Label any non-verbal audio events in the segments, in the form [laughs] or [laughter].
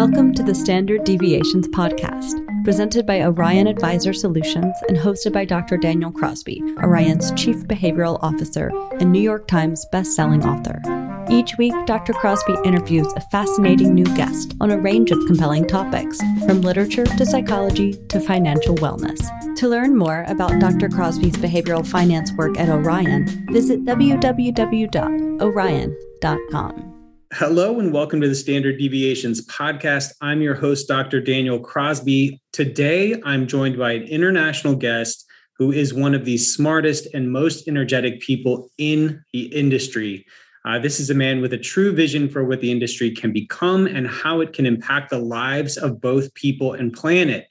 Welcome to the Standard Deviations Podcast, presented by Orion Advisor Solutions and hosted by Dr. Daniel Crosby, Orion's Chief Behavioral Officer and New York Times bestselling author. Each week, Dr. Crosby interviews a fascinating new guest on a range of compelling topics, from literature to psychology to financial wellness. To learn more about Dr. Crosby's behavioral finance work at Orion, visit www.orion.com. Hello and welcome to the Standard Deviations podcast. I'm your host, Dr. Daniel Crosby. Today, I'm joined by an international guest who is one of the smartest and most energetic people in the industry. Uh, this is a man with a true vision for what the industry can become and how it can impact the lives of both people and planet.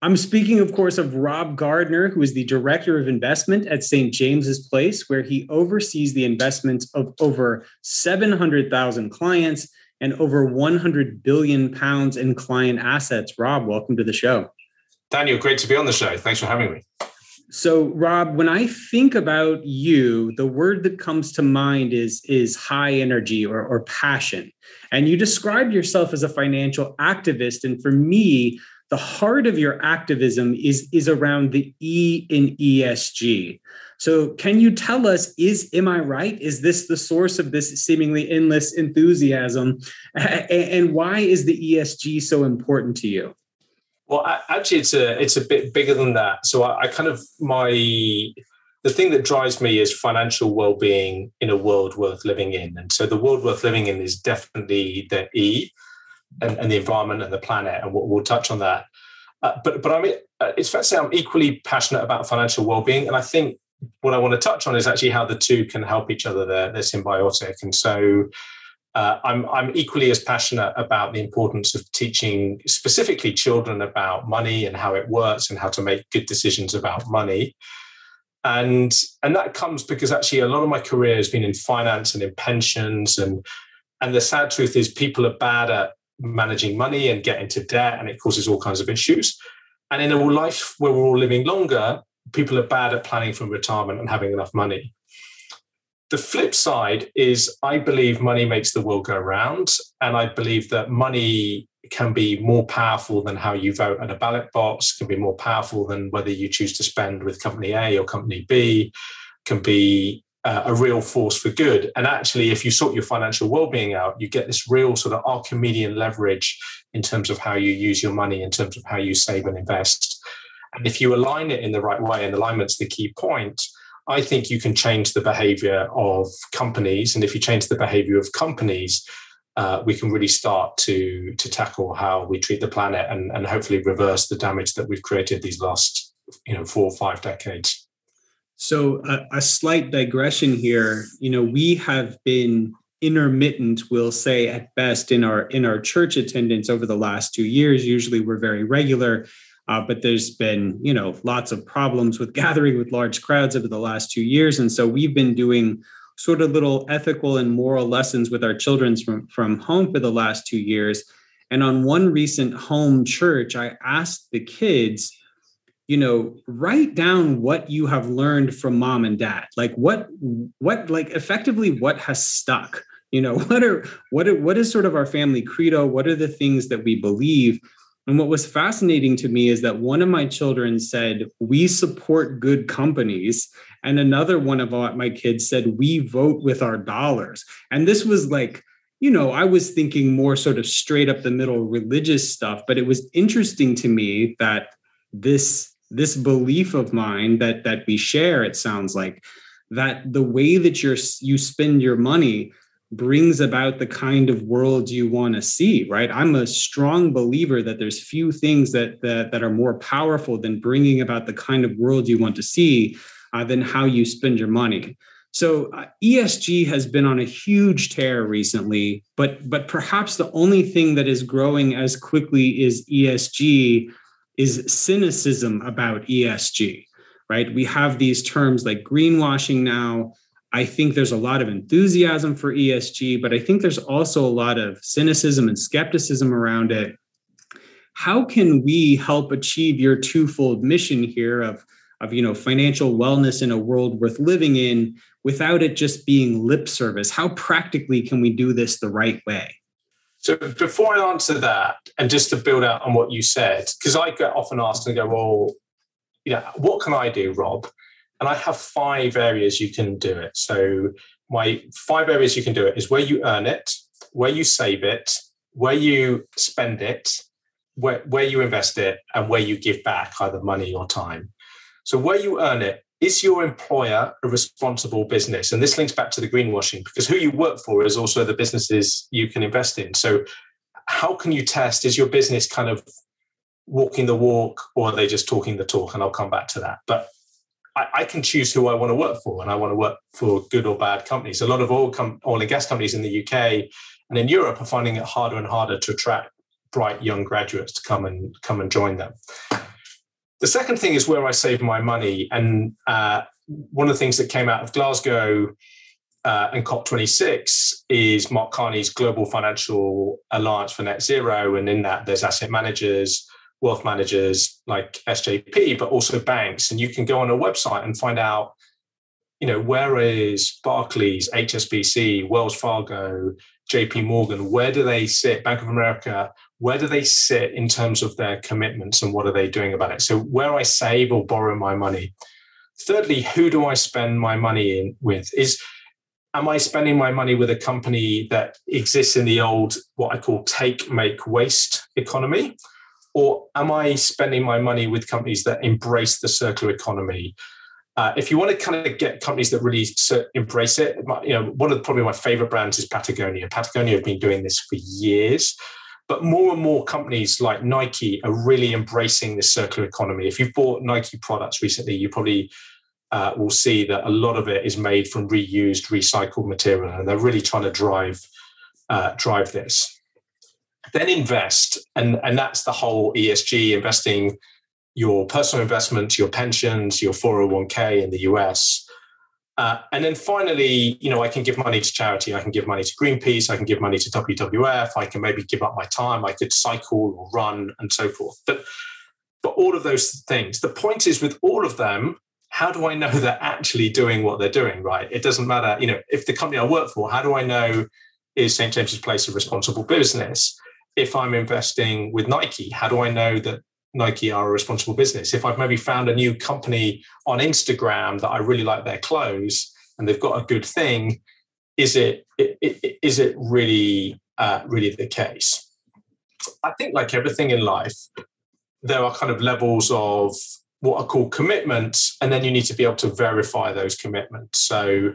I'm speaking, of course, of Rob Gardner, who is the director of investment at St. James's Place, where he oversees the investments of over 700,000 clients and over 100 billion pounds in client assets. Rob, welcome to the show. Daniel, great to be on the show. Thanks for having me. So, Rob, when I think about you, the word that comes to mind is is high energy or, or passion. And you describe yourself as a financial activist. And for me, the heart of your activism is is around the E in ESG. So can you tell us is am I right? Is this the source of this seemingly endless enthusiasm and why is the ESG so important to you? Well, actually, it's a it's a bit bigger than that. So I, I kind of my the thing that drives me is financial well-being in a world worth living in, and so the world worth living in is definitely the E and, and the environment and the planet, and we'll, we'll touch on that. Uh, but but I mean, uh, it's fair to say I'm equally passionate about financial well-being, and I think what I want to touch on is actually how the two can help each other. They're, they're symbiotic, and so uh, I'm I'm equally as passionate about the importance of teaching specifically children about money and how it works and how to make good decisions about money. And and that comes because actually a lot of my career has been in finance and in pensions and and the sad truth is people are bad at managing money and get into debt, and it causes all kinds of issues. And in a life where we're all living longer, people are bad at planning for retirement and having enough money. The flip side is I believe money makes the world go round. And I believe that money can be more powerful than how you vote at a ballot box, can be more powerful than whether you choose to spend with company A or company B, can be uh, a real force for good. And actually, if you sort your financial well-being out, you get this real sort of Archimedean leverage in terms of how you use your money, in terms of how you save and invest. And if you align it in the right way, and alignment's the key point, I think you can change the behavior of companies. And if you change the behavior of companies, uh, we can really start to to tackle how we treat the planet and, and hopefully reverse the damage that we've created these last you know four or five decades. So a, a slight digression here. You know, we have been intermittent we'll say at best in our in our church attendance over the last two years. Usually we're very regular uh, but there's been you know lots of problems with [laughs] gathering with large crowds over the last two years. And so we've been doing sort of little ethical and moral lessons with our children from from home for the last two years. And on one recent home church i asked the kids you know write down what you have learned from mom and dad. Like what what like effectively what has stuck? You know [laughs] what are what are, what is sort of our family credo? What are the things that we believe? And what was fascinating to me is that one of my children said we support good companies. And another one of my kids said we vote with our dollars. And this was like you know i was thinking more sort of straight up the middle religious stuff but it was interesting to me that this this belief of mine that that we share it sounds like that the way that you're you spend your money brings about the kind of world you want to see right? I'm a strong believer that there's few things that that, that are more powerful than bringing about the kind of world you want to see uh, than how you spend your money. So uh, esg has been on a huge tear recently but but perhaps the only thing that is growing as quickly is esg is cynicism about ESG, right? We have these terms like greenwashing now. I think there's a lot of enthusiasm for ESG, but I think there's also a lot of cynicism and skepticism around it. How can we help achieve your twofold mission here of, of you know financial wellness in a world worth living in without it just being lip service? How practically can we do this the right way? So before I answer that, and just to build out on what you said, because I get often asked and go, well, you know, what can I do, Rob? And I have five areas you can do it. So my five areas you can do it is where you earn it, where you save it, where you spend it, where, where you invest it, and where you give back either money or time. So where you earn it, is your employer a responsible business? And this links back to the greenwashing because who you work for is also the businesses you can invest in. So, how can you test is your business kind of walking the walk or are they just talking the talk? And I'll come back to that. But I, I can choose who I want to work for, and I want to work for good or bad companies. A lot of oil, com- oil and gas companies in the UK and in Europe are finding it harder and harder to attract bright young graduates to come and come and join them. The second thing is where I save my money. And uh, one of the things that came out of Glasgow uh, and COP26 is Mark Carney's Glasgow Financial Alliance for Net Zero. And in that, there's asset managers, wealth managers like SJP, but also banks. And you can go on a website and find out, you know, where is Barclays, HSBC, Wells Fargo, JP Morgan, where do they sit? Bank of America, where do they sit in terms of their commitments and what are they doing about it? So, where I save or borrow my money. Thirdly, who do I spend my money in with? Is am I spending my money with a company that exists in the old, what I call take, make, waste economy? Or am I spending my money with companies that embrace the circular economy? Uh, if you want to kind of get companies that really embrace it, you know, one of the, probably my favorite brands is Patagonia. Patagonia have been doing this for years. But more and more companies like Nike are really embracing this circular economy. If you've bought Nike products recently, you probably uh, will see that a lot of it is made from reused, recycled material, and they're really trying to drive uh, drive this. Then invest, and and that's the whole ESG investing your personal investments, your pensions, your 401k in the US, uh, and then finally, you know, I can give money to charity. I can give money to Greenpeace. I can give money to WWF. I can maybe give up my time. I could cycle or run and so forth. But, but all of those things. The point is, with all of them, how do I know [laughs] they're actually doing what they're doing? Right? It doesn't matter. You know, if the company I work for, how do I know is St James's Place a responsible business? If I'm investing with Nike, how do I know that Nike are a responsible business. If I've maybe found a new company on Instagram that I really like their clothes and they've got a good thing, is it is it really uh, really the case? I think, like everything in life, there are kind of levels of what are called commitments, and then you need to be able to verify those commitments. So,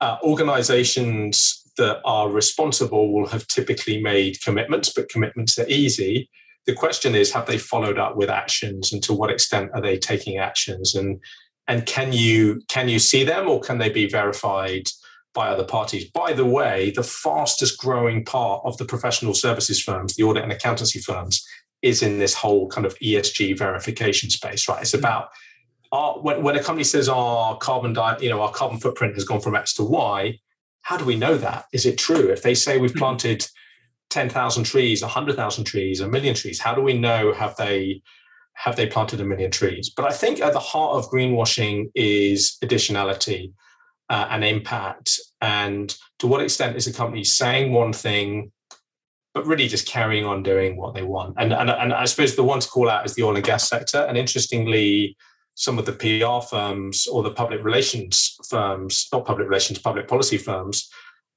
uh, organizations that are responsible will have typically made commitments, but commitments are easy the question is have they followed up with actions and to what extent are they taking actions? And and can you can you see them or can they be verified by other parties? By the way the fastest growing part of the professional services firms the audit and accountancy firms is in this whole kind of esg verification space right? It's mm. about our, when, when a company says our carbon di- you know our carbon footprint has gone from x to y how do we know that? Is it true? If they say we've mm. planted 10,000 trees, 100,000 trees, a million trees? How do we know have they have they planted a million trees? But I think at the heart of greenwashing is additionality uh, and impact. And to what extent is a company saying one thing, but really just carrying on doing what they want? And, and, and I suppose the one to call out is the oil and gas sector. And interestingly, some of the PR firms or the public relations firms, not public relations, public policy firms,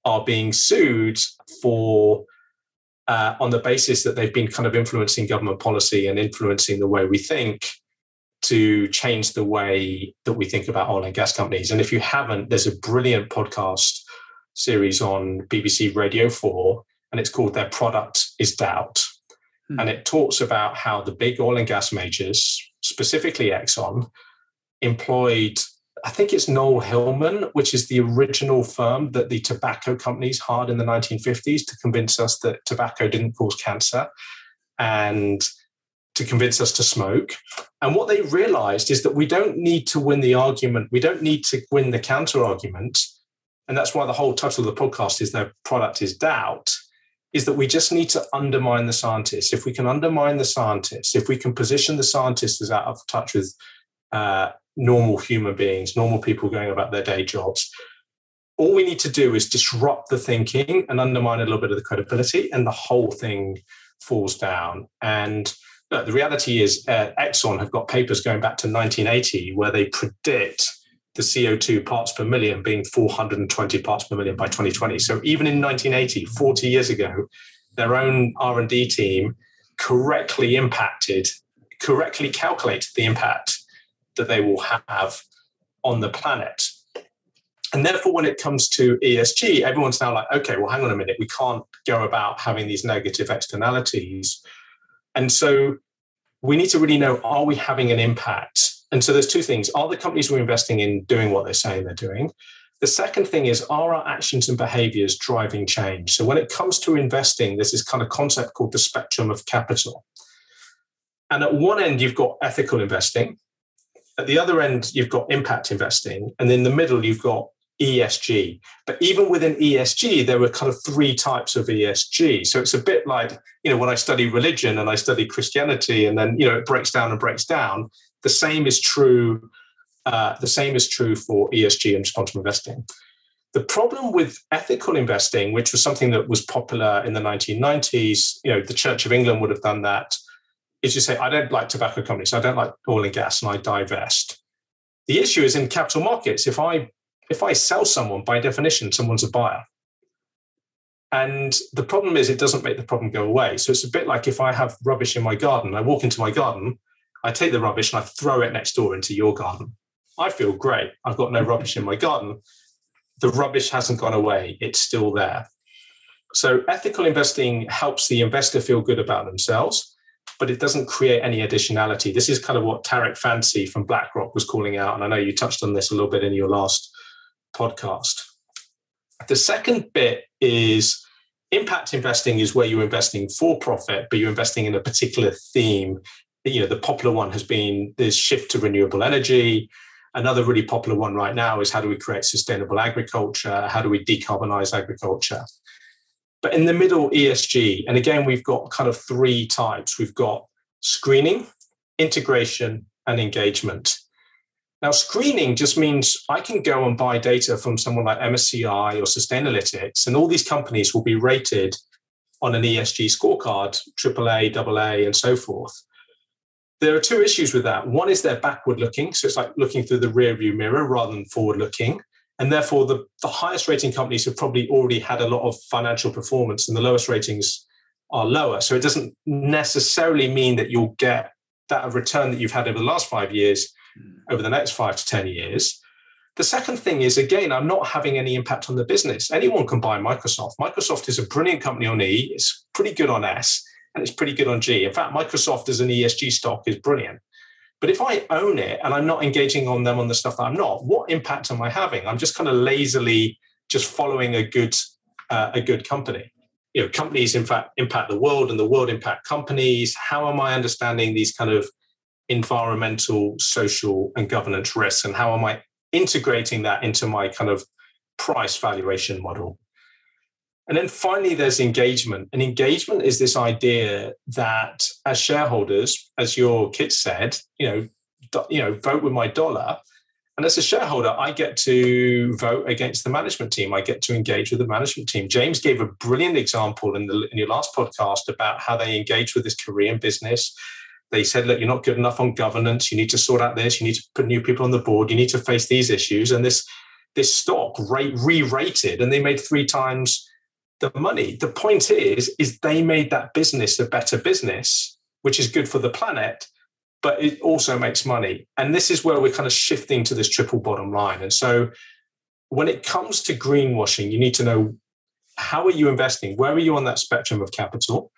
are being sued for uh, on the basis that they've been kind of influencing government policy and influencing the way we think to change the way that we think about oil and gas companies. And if you haven't, there's a brilliant podcast series on BBC Radio 4, and it's called Their Product is Doubt. Hmm. And it talks about how the big oil and gas majors, specifically Exxon, employed I think it's Noel Hillman, which is the original firm that the tobacco companies hired in the 1950s to convince us that tobacco didn't cause cancer and to convince us to smoke. And what they realized is that we don't need to win the argument, we don't need to win the counter argument. And that's why the whole title of the podcast is Their Product is Doubt, is that we just need to undermine the scientists. If we can undermine the scientists, if we can position the scientists as out of touch with uh, normal human beings, normal people going about their day jobs, all we need to do is disrupt the thinking and undermine a little bit of the credibility, and the whole thing falls down. And look, the reality is, uh, Exxon have got papers going back to 1980 where they predict the CO2 parts per million being 420 parts per million by 2020. So even in 1980, 40 years ago, their own R&D team correctly impacted, correctly calculated the impact that they will have on the planet. And therefore, when it comes to ESG, everyone's now like, okay, well, hang on a minute, we can't go about having these negative externalities. And so we need to really know are we having an impact? And so there's two things. Are the companies we're investing in doing what they're saying they're doing? The second thing is, are our actions and behaviors driving change? So when it comes to investing, there's this kind of concept called the spectrum of capital. And at one end, you've got ethical investing. At the other end, you've got impact investing. And in the middle, you've got ESG. But even within ESG, there were kind of three types of ESG. So it's a bit like, you know, when I study religion and I study Christianity, and then, you know, it breaks down and breaks down. The same is true. Uh, the same is true for ESG and responsible investing. The problem with ethical investing, which was something that was popular in the 1990s, you know, the Church of England would have done that, is you say, I don't like tobacco companies, I don't like oil and gas, and I divest. The issue is in capital markets. If I if I sell someone, by definition, someone's a buyer. And the problem is, it doesn't make the problem go away. So it's a bit like if I have rubbish in my garden, I walk into my garden, I take the rubbish and I throw it next door into your garden. I feel great. I've got no rubbish in my garden. The rubbish hasn't gone away, it's still there. So ethical investing helps the investor feel good about themselves, but it doesn't create any additionality. This is kind of what Tariq Fancy from BlackRock was calling out. And I know you touched on this a little bit in your last podcast. The second bit is impact investing is where you're investing for profit, but you're investing in a particular theme. You know, the popular one has been this shift to renewable energy. Another really popular one right now is how do we create sustainable agriculture? How do we decarbonize agriculture? But in the middle, ESG. And again, we've got kind of three types we've got screening, integration, and engagement. Now, screening just means I can go and buy data from someone like MSCI or Sustainalytics, and all these companies will be rated on an ESG scorecard, AAA, AA, and so forth. There are two issues with that. One is they're backward looking, so it's like looking through the rear view mirror rather than forward looking. And therefore, the, the highest rating companies have probably already had a lot of financial performance, and the lowest ratings are lower. So it doesn't necessarily mean that you'll get that return that you've had over the last five years hmm. over the next five to 10 years. The second thing is, again, I'm not having any impact on the business. Anyone can buy Microsoft. Microsoft is a brilliant company on E, it's pretty good on S, and it's pretty good on G. In fact, Microsoft as an ESG stock is brilliant. But if I own it and I'm not engaging on them on the stuff that I'm not, what impact am I having? I'm just kind of lazily just following a good uh, a good company. You know, companies in fact impact the world, and the world impact companies. How am I understanding these kind of environmental, social, and governance risks, and how am I integrating that into my kind of price valuation model? And then finally, there's engagement. And engagement is this idea that as shareholders, as your kid said, you know, you know, vote with my dollar. And as a shareholder, I get to vote against the management team. I get to engage with the management team. James gave a brilliant example in, the, in your last podcast about how they engage with this Korean business they said, look, you're not good enough on governance. You need to sort out this. You need to put new people on the board. You need to face these issues. And this this stock rate re-rated, and they made three times the money. The point is, is they made that business a better business, which is good for the planet, but it also makes money. And this is where we're kind of shifting to this triple bottom line. And so when it comes to greenwashing, you need to know how are you investing? Where are you on that spectrum of capital?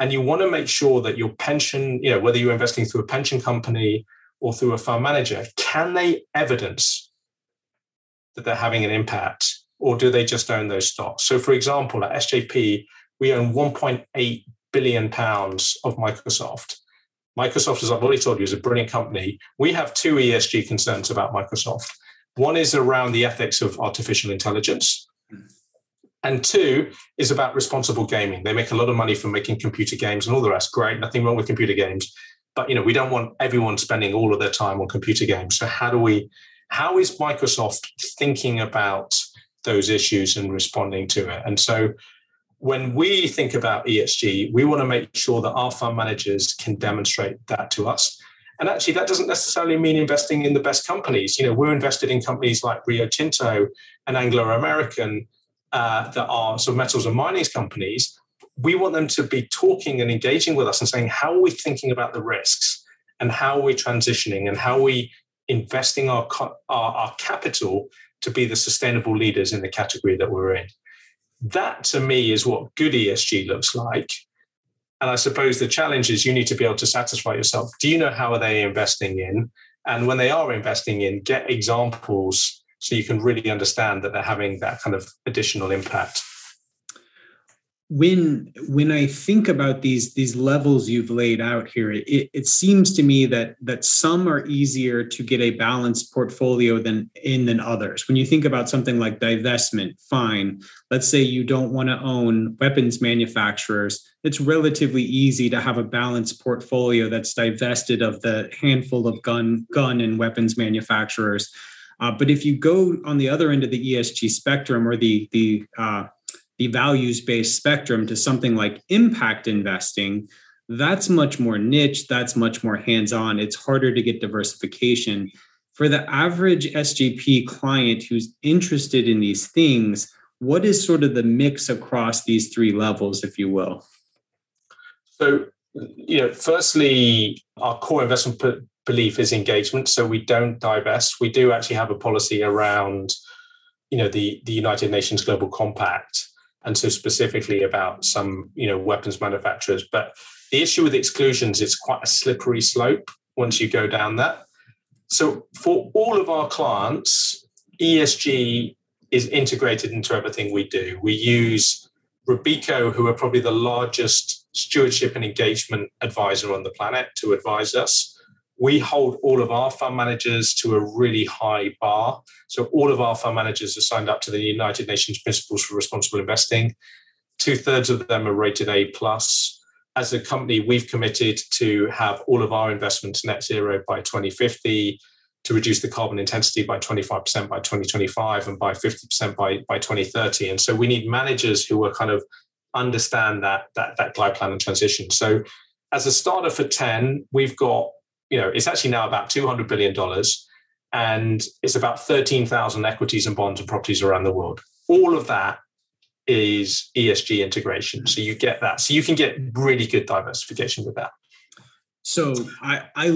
and you want to make sure that your pension, you know, whether you're investing through a pension company or through a fund manager, can they evidence that they're having an impact or do they just own those stocks? So, for example, at SJP, we own 1.8 billion pounds of Microsoft. Microsoft, as I've already told you, is a brilliant company. We have two ESG concerns about Microsoft. One is around the ethics of artificial intelligence. And two is about responsible gaming. They make a lot of money from making computer games and all the rest. Great, nothing wrong with computer games. But you know, we don't want everyone spending all of their time on computer games. So how do we how is Microsoft thinking about those issues and responding to it. And so when we think about ESG, we want to make sure that our fund managers can demonstrate that to us. And actually, that doesn't necessarily mean investing in the best companies. You know, we're invested in companies like Rio Tinto and Anglo American uh, that are sort of metals and mining companies. We want them to be talking and engaging with us and saying, how are we thinking about the risks and how are we transitioning and how are we investing our, our, our capital to be the sustainable leaders in the category that we're in. That to me is what good ESG looks like. And I suppose the challenge is you need to be able to satisfy yourself. Do you know how are they investing in? And when they are investing in, get examples so you can really understand that they're having that kind of additional impact when when i think about these these levels you've laid out here it, it seems to me that that some are easier to get a balanced portfolio than in than others. When you think about something like divestment fine. Let's say you don't want to own weapons manufacturers. It's relatively easy to have a balanced portfolio that's divested of the handful of gun gun and weapons manufacturers. Uh, but if you go on the other end of the esg spectrum or the the uh, the values based spectrum to something like impact investing, that's much more niche, that's much more hands on. It's harder to get diversification. For the average SJP client who's interested in these things, what is sort of the mix across these three levels, if you will? So, you know, firstly, our core investment belief is engagement. So we don't divest. We do actually have a policy around, you know, the, the United Nations Global Compact and so specifically about some you know weapons manufacturers. But the issue with exclusions it's quite a slippery slope once you go down that. So for all of our clients esg is integrated into everything we do. We use Robeco, who are probably the largest stewardship and engagement advisor on the planet, to advise us we hold all of our fund managers to a really high bar. So all of our fund managers are signed up to the United Nations Principles for Responsible Investing. Two thirds of them are rated A plus. As a company, we've committed to have all of our investments net zero by 2050, to reduce the carbon intensity by 25% by 2025 and by 50% by, by 2030. And so we need managers who are kind of understand that that that glide plan and transition. So as a starter for 10, we've got you know, it's actually now about $200 billion and it's about 13,000 equities and bonds and properties around the world. All of that is ESG integration. So you get that. So you can get really good diversification with that. So I I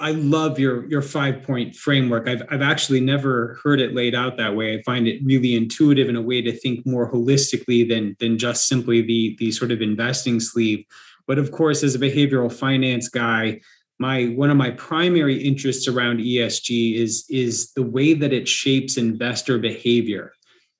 I love your your five point framework. I've I've actually never heard it laid out that way. I find it really intuitive in a way to think more holistically than than just simply the the sort of investing sleeve. But of course, as a behavioral finance guy, my one of my primary interests around ESG is is the way that it shapes investor behavior.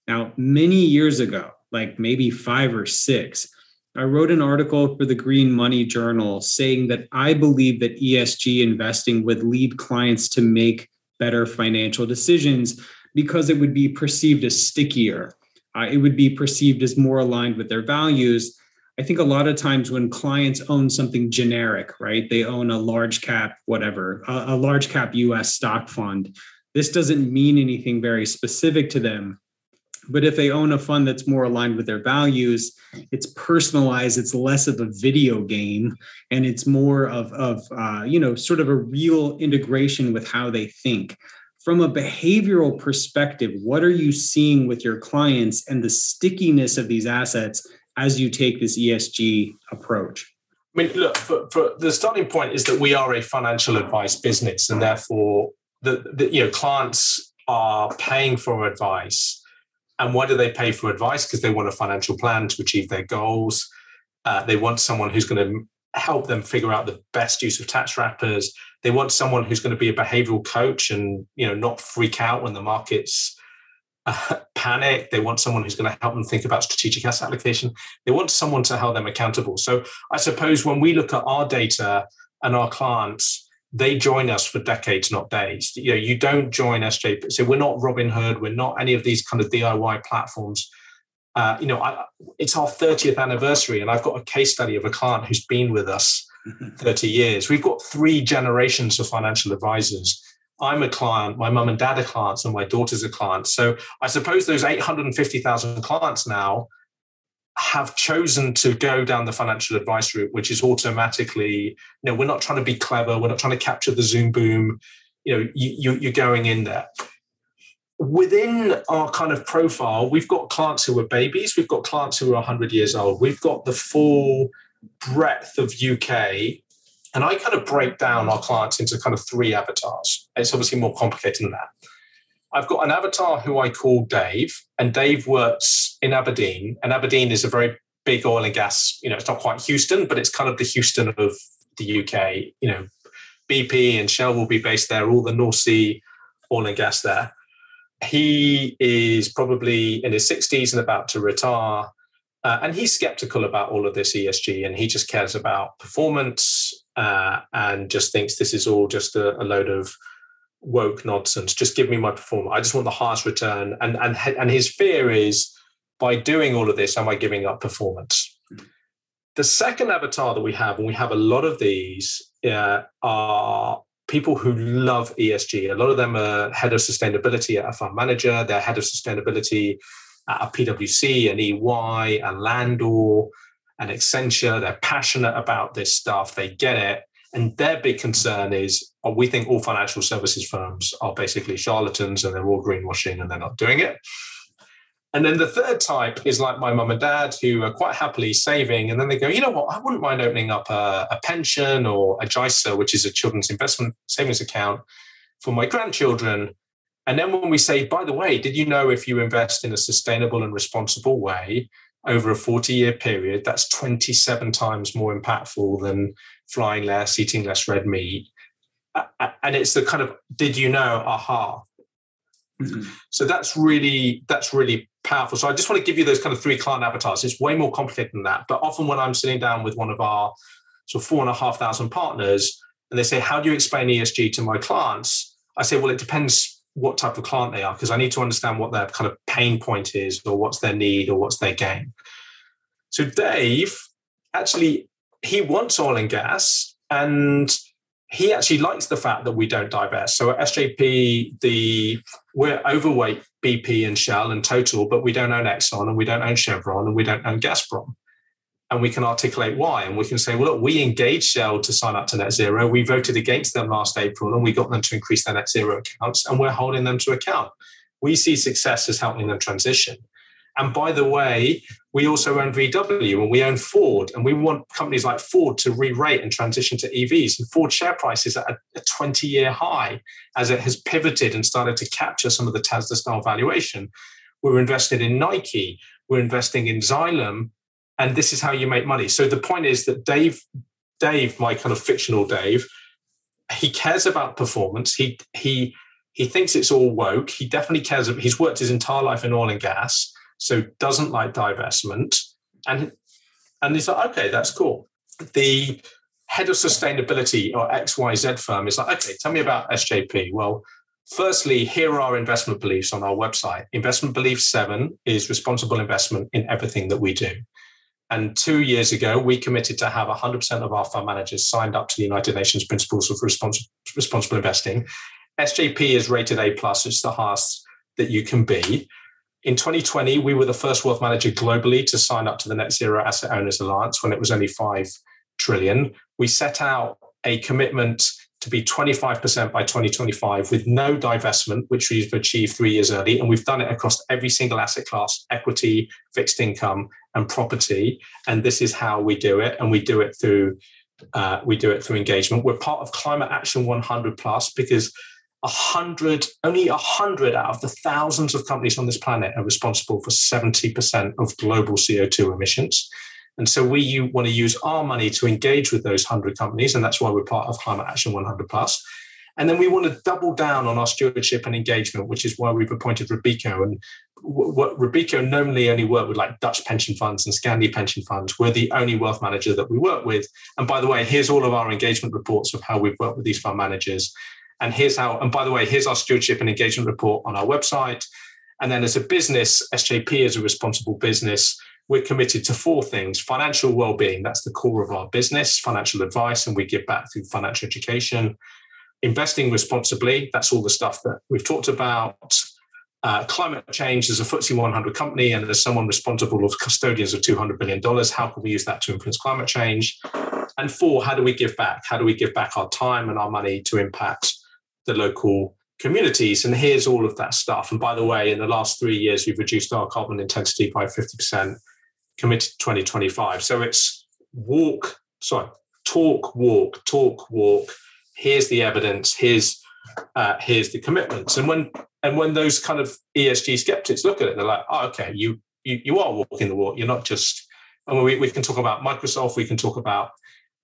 Now, many years ago, like maybe 5 or 6, I wrote an article for the Green Money Journal saying that I believe that ESG investing would lead clients to make better financial decisions because it would be perceived as stickier. Uh, it would be perceived as more aligned with their values I think a lot of times when clients own something generic, right? They own a large cap, whatever, a, a, large cap US stock fund. This doesn't mean anything very specific to them. But if they own a fund that's more aligned with their values, it's personalized, it's less of a video game, and it's more of, of uh, you know, sort of a real integration with how they think. From a behavioral perspective, what are you seeing with your clients and the stickiness of these assets as you take this ESG approach? I mean, look, for, for the starting point is that we are a financial advice business, and therefore, the, the you know clients are paying for advice. And why do they pay for advice? Because they want a financial plan to achieve their goals. Uh, they want someone who's going to help them figure out the best use of tax wrappers. They want someone who's going to be a behavioral coach and you know not freak out when the markets [laughs] panic. They want someone who's going to help them think about strategic asset allocation. They want someone to hold them accountable. So I suppose when we look at our data and our clients, they join us for decades, not days. You know, you don't join SJP. So we're not Robinhood. We're not any of these kind of DIY platforms. Uh, you know, I, it's our 30th anniversary, and I've got a case study of a client who's been with us 30 years. We've got three generations of financial advisors I'm a client, my mum and dad are clients, and my daughter's a client. So I suppose those 850,000 clients now have chosen to go down the financial advice route, which is automatically, you know, we're not trying to be clever, we're not trying to capture the Zoom boom. You know, you, you're going in there. Within our kind of profile, we've got clients who are babies, we've got clients who are 100 years old, we've got the full breadth of UK and I kind of break down our clients into kind of three avatars. It's obviously more complicated than that. I've got an avatar who I call Dave, and Dave works in Aberdeen. And Aberdeen is a very big oil and gas, you know, it's not quite Houston, but it's kind of the Houston of the UK. You know, BP and Shell will be based there, all the North Sea oil and gas there. He is probably in his 60s and about to retire. Uh, and he's skeptical about all of this ESG and he just cares about performance uh, and just thinks this is all just a, a, load of woke nonsense. Just give me my performance. I just want the highest return. And, and, and his fear is by doing all of this, am I giving up performance? The second avatar that we have, and we have a lot of these, uh, are people who love ESG. A lot of them are head of sustainability at a fund manager, they're head of sustainability at a PwC, an EY, a Landor, an Accenture. They're passionate about this stuff. They get it. And their big concern is oh, we think all financial services firms are basically charlatans and they're all greenwashing and they're not doing it. And then the third type is like my mum and dad who are quite happily saving. And then they go, you know what, I wouldn't mind opening up a, a pension or a JISA, which is a children's investment savings account for my grandchildren. And then when we say, by the way, did you know if you invest in a sustainable and responsible way over a 40 year period, that's 27 times more impactful than flying less, eating less red meat. And it's the kind of, did you know, aha. Mm-hmm. So that's really, that's really powerful. So I just want to give you those kind of three client avatars. It's way more complicated than that. But often when I'm sitting down with one of our sort of four and a half thousand partners, and they say, How do you explain ESG to my clients? I say, Well, it depends what type of client they are because I need to understand what their kind of pain point is or what's their need or what's their gain. So Dave actually he wants oil and gas and he actually likes the fact that we don't divest. So at SJP, the we're overweight BP and Shell and Total, but we don't own Exxon and we don't own Chevron and we don't own Gazprom and we can articulate why. And we can say, well, look, we engaged Shell to sign up to net zero. We voted against them last April and we got them to increase their net zero accounts, and we're holding them to account. We see success as helping them transition. And by the way, we also own VW and we own Ford, and we want companies like Ford to re rate and transition to EVs. And Ford share price is at a 20 year high as it has pivoted and started to capture some of the Tesla style valuation. We're invested in Nike, we're investing in Xylem, and this is how you make money. So the point is that Dave, Dave, my kind of fictional Dave, he cares about performance. He he he thinks it's all woke. He definitely cares. He's worked his entire life in oil and gas, so doesn't like divestment. And and he's like, okay, that's cool. The head of sustainability or XYZ firm is like, okay, tell me about SJP. Well, firstly, here are our investment beliefs on our website. Investment belief seven is responsible investment in everything that we do. And two years ago, we committed to have 100% of our fund managers signed up to the United Nations Principles of Respons- Responsible Investing. SJP is rated A plus; it's the highest that you can be. In 2020, we were the first wealth manager globally to sign up to the Net Zero Asset Owners Alliance when it was only five trillion. We set out a commitment to be 25% by 2025 with no divestment, which we've achieved three years early. And we've done it across every single asset class equity, fixed income, and property. And this is how we do it. And we do it through. Uh, we do it through engagement. We're part of Climate Action 100 Plus because a hundred, only a hundred out of the thousands of companies on this planet are responsible for 70% of global CO2 emissions. And so we want to use our money to engage with those 100 companies. And that's why we're part of Climate Action 100 Plus. And then we want to double down on our stewardship and engagement, which is why we've appointed Robeco. And what Robeco normally only work with like Dutch pension funds and Scandi pension funds. We're the only wealth manager that we work with. And by the way, here's all of our engagement reports of how we've worked with these fund managers. And here's how, and by the way, here's our stewardship and engagement report on our website. And then as a business, SJP is a responsible business we're committed to four things financial well-being that's the core of our business financial advice and we give back through financial education investing responsibly. That's all the stuff that we've talked about. Uh, climate change as a FTSE 100 company and as someone responsible of custodians of $200 billion, how can we use that to influence climate change? And four, how do we give back? How do we give back our time and our money to impact the local communities? And here's all of that stuff. And by the way, in the last three years, we've reduced our carbon intensity by 50%, committed to 2025. So it's walk, sorry, talk, walk, talk, walk. Here's the evidence. Here's uh, here's the commitments. And when and when those kind of ESG skeptics look at it, they're like, oh, okay, you you, you are walking the walk. You're not just. I mean, we, we can talk about Microsoft. We can talk about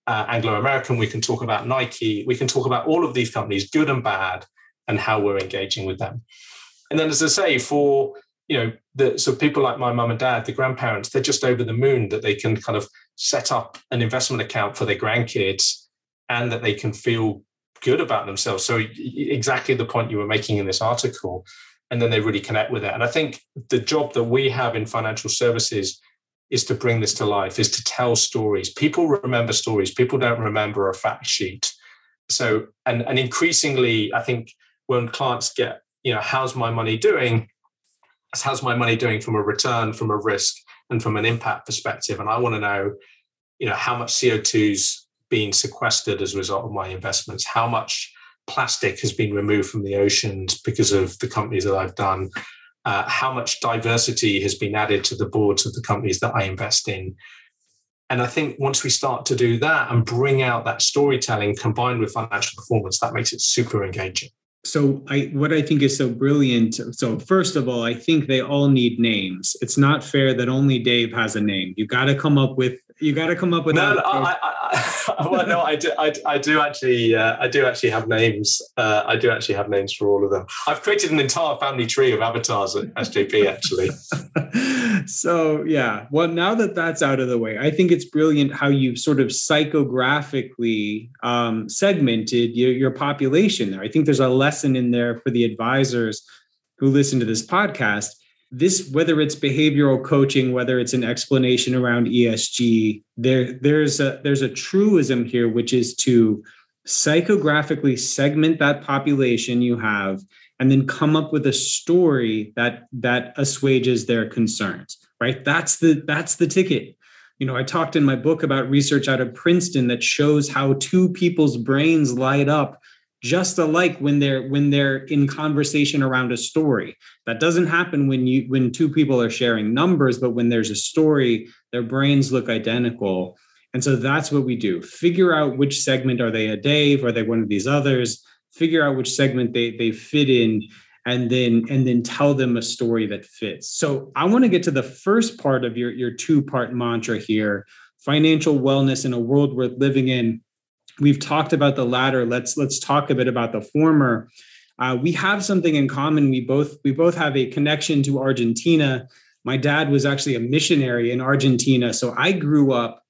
uh, Anglo American. We can talk about Nike. We can talk about all of these companies, good and bad, and how we're engaging with them. And then, as I say, for you know, the, so people like my mum and dad, the grandparents, they're just over the moon that they can kind of set up an investment account for their grandkids and that they can feel good about themselves. So exactly the point you were making in this article, and then they really connect with it. And I think the job that we have in financial services is to bring this to life, is to tell stories. People remember stories. People don't remember a fact sheet. So and and increasingly, I think when clients get, you know, how's my money doing? How's my money doing from a return, from a risk, and from an impact perspective? And I want to know, you know, how much CO2's being sequestered as a result of my investments, how much plastic has been removed from the oceans because of the companies that I've done, uh, how much diversity has been added to the boards of the companies that I invest in. And I think once we start to do that and bring out that storytelling combined with financial performance, that makes it super engaging. So I what I think is so brilliant. So first of all, I think they all need names. It's not fair that only Dave has a name. You got to come up with you got to come up with. No, no I, I, [laughs] well, no, I do, I, I do actually, uh, I do actually have names. Uh, I do actually have names for all of them. I've created an entire family tree of avatars at SJP, actually. [laughs] so yeah, well, now that that's out of the way, I think it's brilliant how you've sort of psychographically um, segmented your, your population there. I think there's a lesson in there for the advisors who listen to this podcast this whether it's behavioral coaching whether it's an explanation around esg there there's a there's a truism here which is to psychographically segment that population you have and then come up with a story that that assuages their concerns right? That's the that's the ticket. You know i talked in my book about research out of princeton that shows how two people's brains light up just alike when they're when they're in conversation around a story. That doesn't happen when you when two people are sharing numbers but when there's a story their brains look identical. And so that's what we do. Figure out which segment are they a dave? Are they one of these others? Figure out which segment they they fit in and then and then tell them a story that fits. So i want to get to the first part of your your two part mantra here financial wellness in a world worth living in we've talked about the latter. Let's let's talk a bit about the former. Uh, we have something in common. We both we both have a connection to argentina. My dad was actually a missionary in argentina so i grew up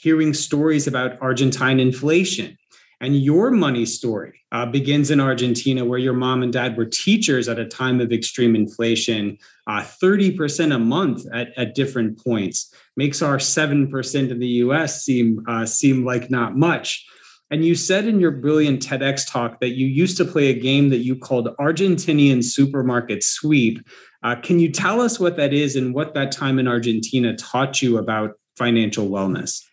hearing stories about argentine inflation. And your money story uh, begins in Argentina, where your mom and dad were teachers at a time of extreme inflation, uh, 30% a month at, at different points. Makes our 7% in the US seem, uh, seem like not much. And you said in your brilliant TEDx talk that you used to play a game that you called Argentinian Supermarket Sweep. Uh, can you tell us what that is and what that time in Argentina taught you about financial wellness?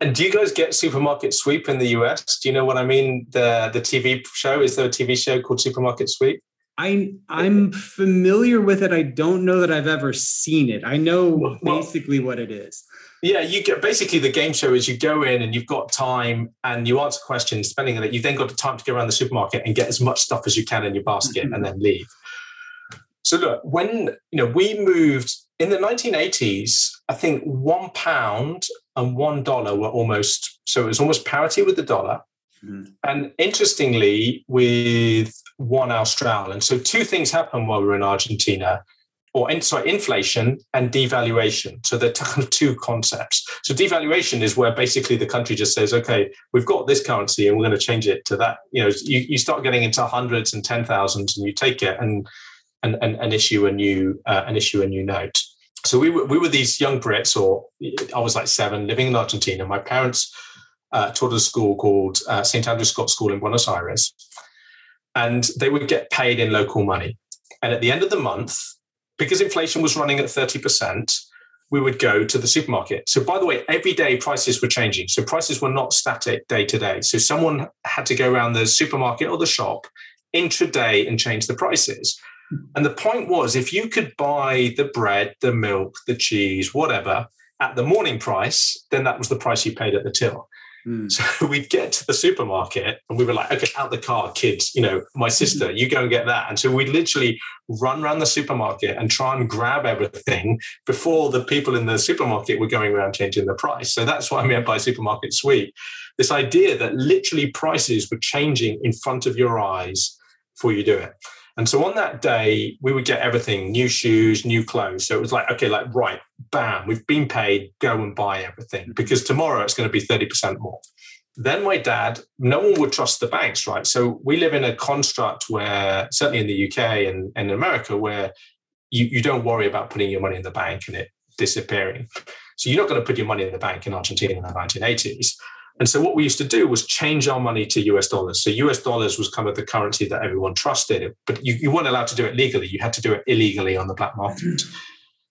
And do you guys get Supermarket Sweep in the US? Do you know what I mean? The the TV show is there a TV show called Supermarket Sweep? I I'm familiar with it. I don't know that I've ever seen it. I know well, basically what it is. Yeah, you get basically the game show is you go in and you've got time and you answer questions, spending on it. You've then got the time to go around the supermarket and get as much stuff as you can in your basket mm-hmm. and then leave. So look, when you know we moved in the 1980s, I think one pound and one dollar were almost so it was almost parity with the dollar. Mm-hmm. And interestingly, with one Austral. And so two things happened while we were in Argentina or in, sorry, inflation and devaluation. So they're [laughs] kind of two concepts. So devaluation is where basically the country just says, okay, we've got this currency and we're going to change it to that. You know, you, you start getting into hundreds and ten thousands and you take it and and, and, and issue a new uh, and issue a new note. So we were, we were these young Brits, or I was like seven, living in Argentina. My parents uh, taught at a school called uh, St. Andrew's Scots School in Buenos Aires. and they would get paid in local money. And at the end of the month, because inflation was running at 30%, we would go to the supermarket. So, by the way, every day prices were changing. So, prices were not static day to day. So, someone had to go around the supermarket or the shop intraday and change the prices. And the point was if you could buy the bread, the milk, the cheese, whatever, at the morning price, then that was the price you paid at the till. Mm. So [laughs] we'd get to the supermarket and we were like, okay, out the car, kids, you know, my sister, you go and get that. And so we'd literally run around the supermarket and try and grab everything [laughs] before the people in the supermarket were going around changing the price. So that's what I meant by supermarket sweep. This idea that literally prices were changing in front of your eyes before you do it. And so on that day, we would get everything new shoes, new clothes. So it was like, okay, like, right, bam, we've been paid, go and buy everything mm-hmm. because tomorrow it's going to be 30% more. Then my dad, no one would trust the banks, right? So we live in a construct where, certainly in the UK and, and in America, where you, you don't worry about putting your money in the bank and it disappearing. So you're not going to put your money in the bank in Argentina in the 1980s. And so what we used to do was change our money to US dollars. So US dollars was kind of the currency that everyone trusted, but you, you weren't allowed to do it legally. You had to do it illegally on the black market. Mm-hmm.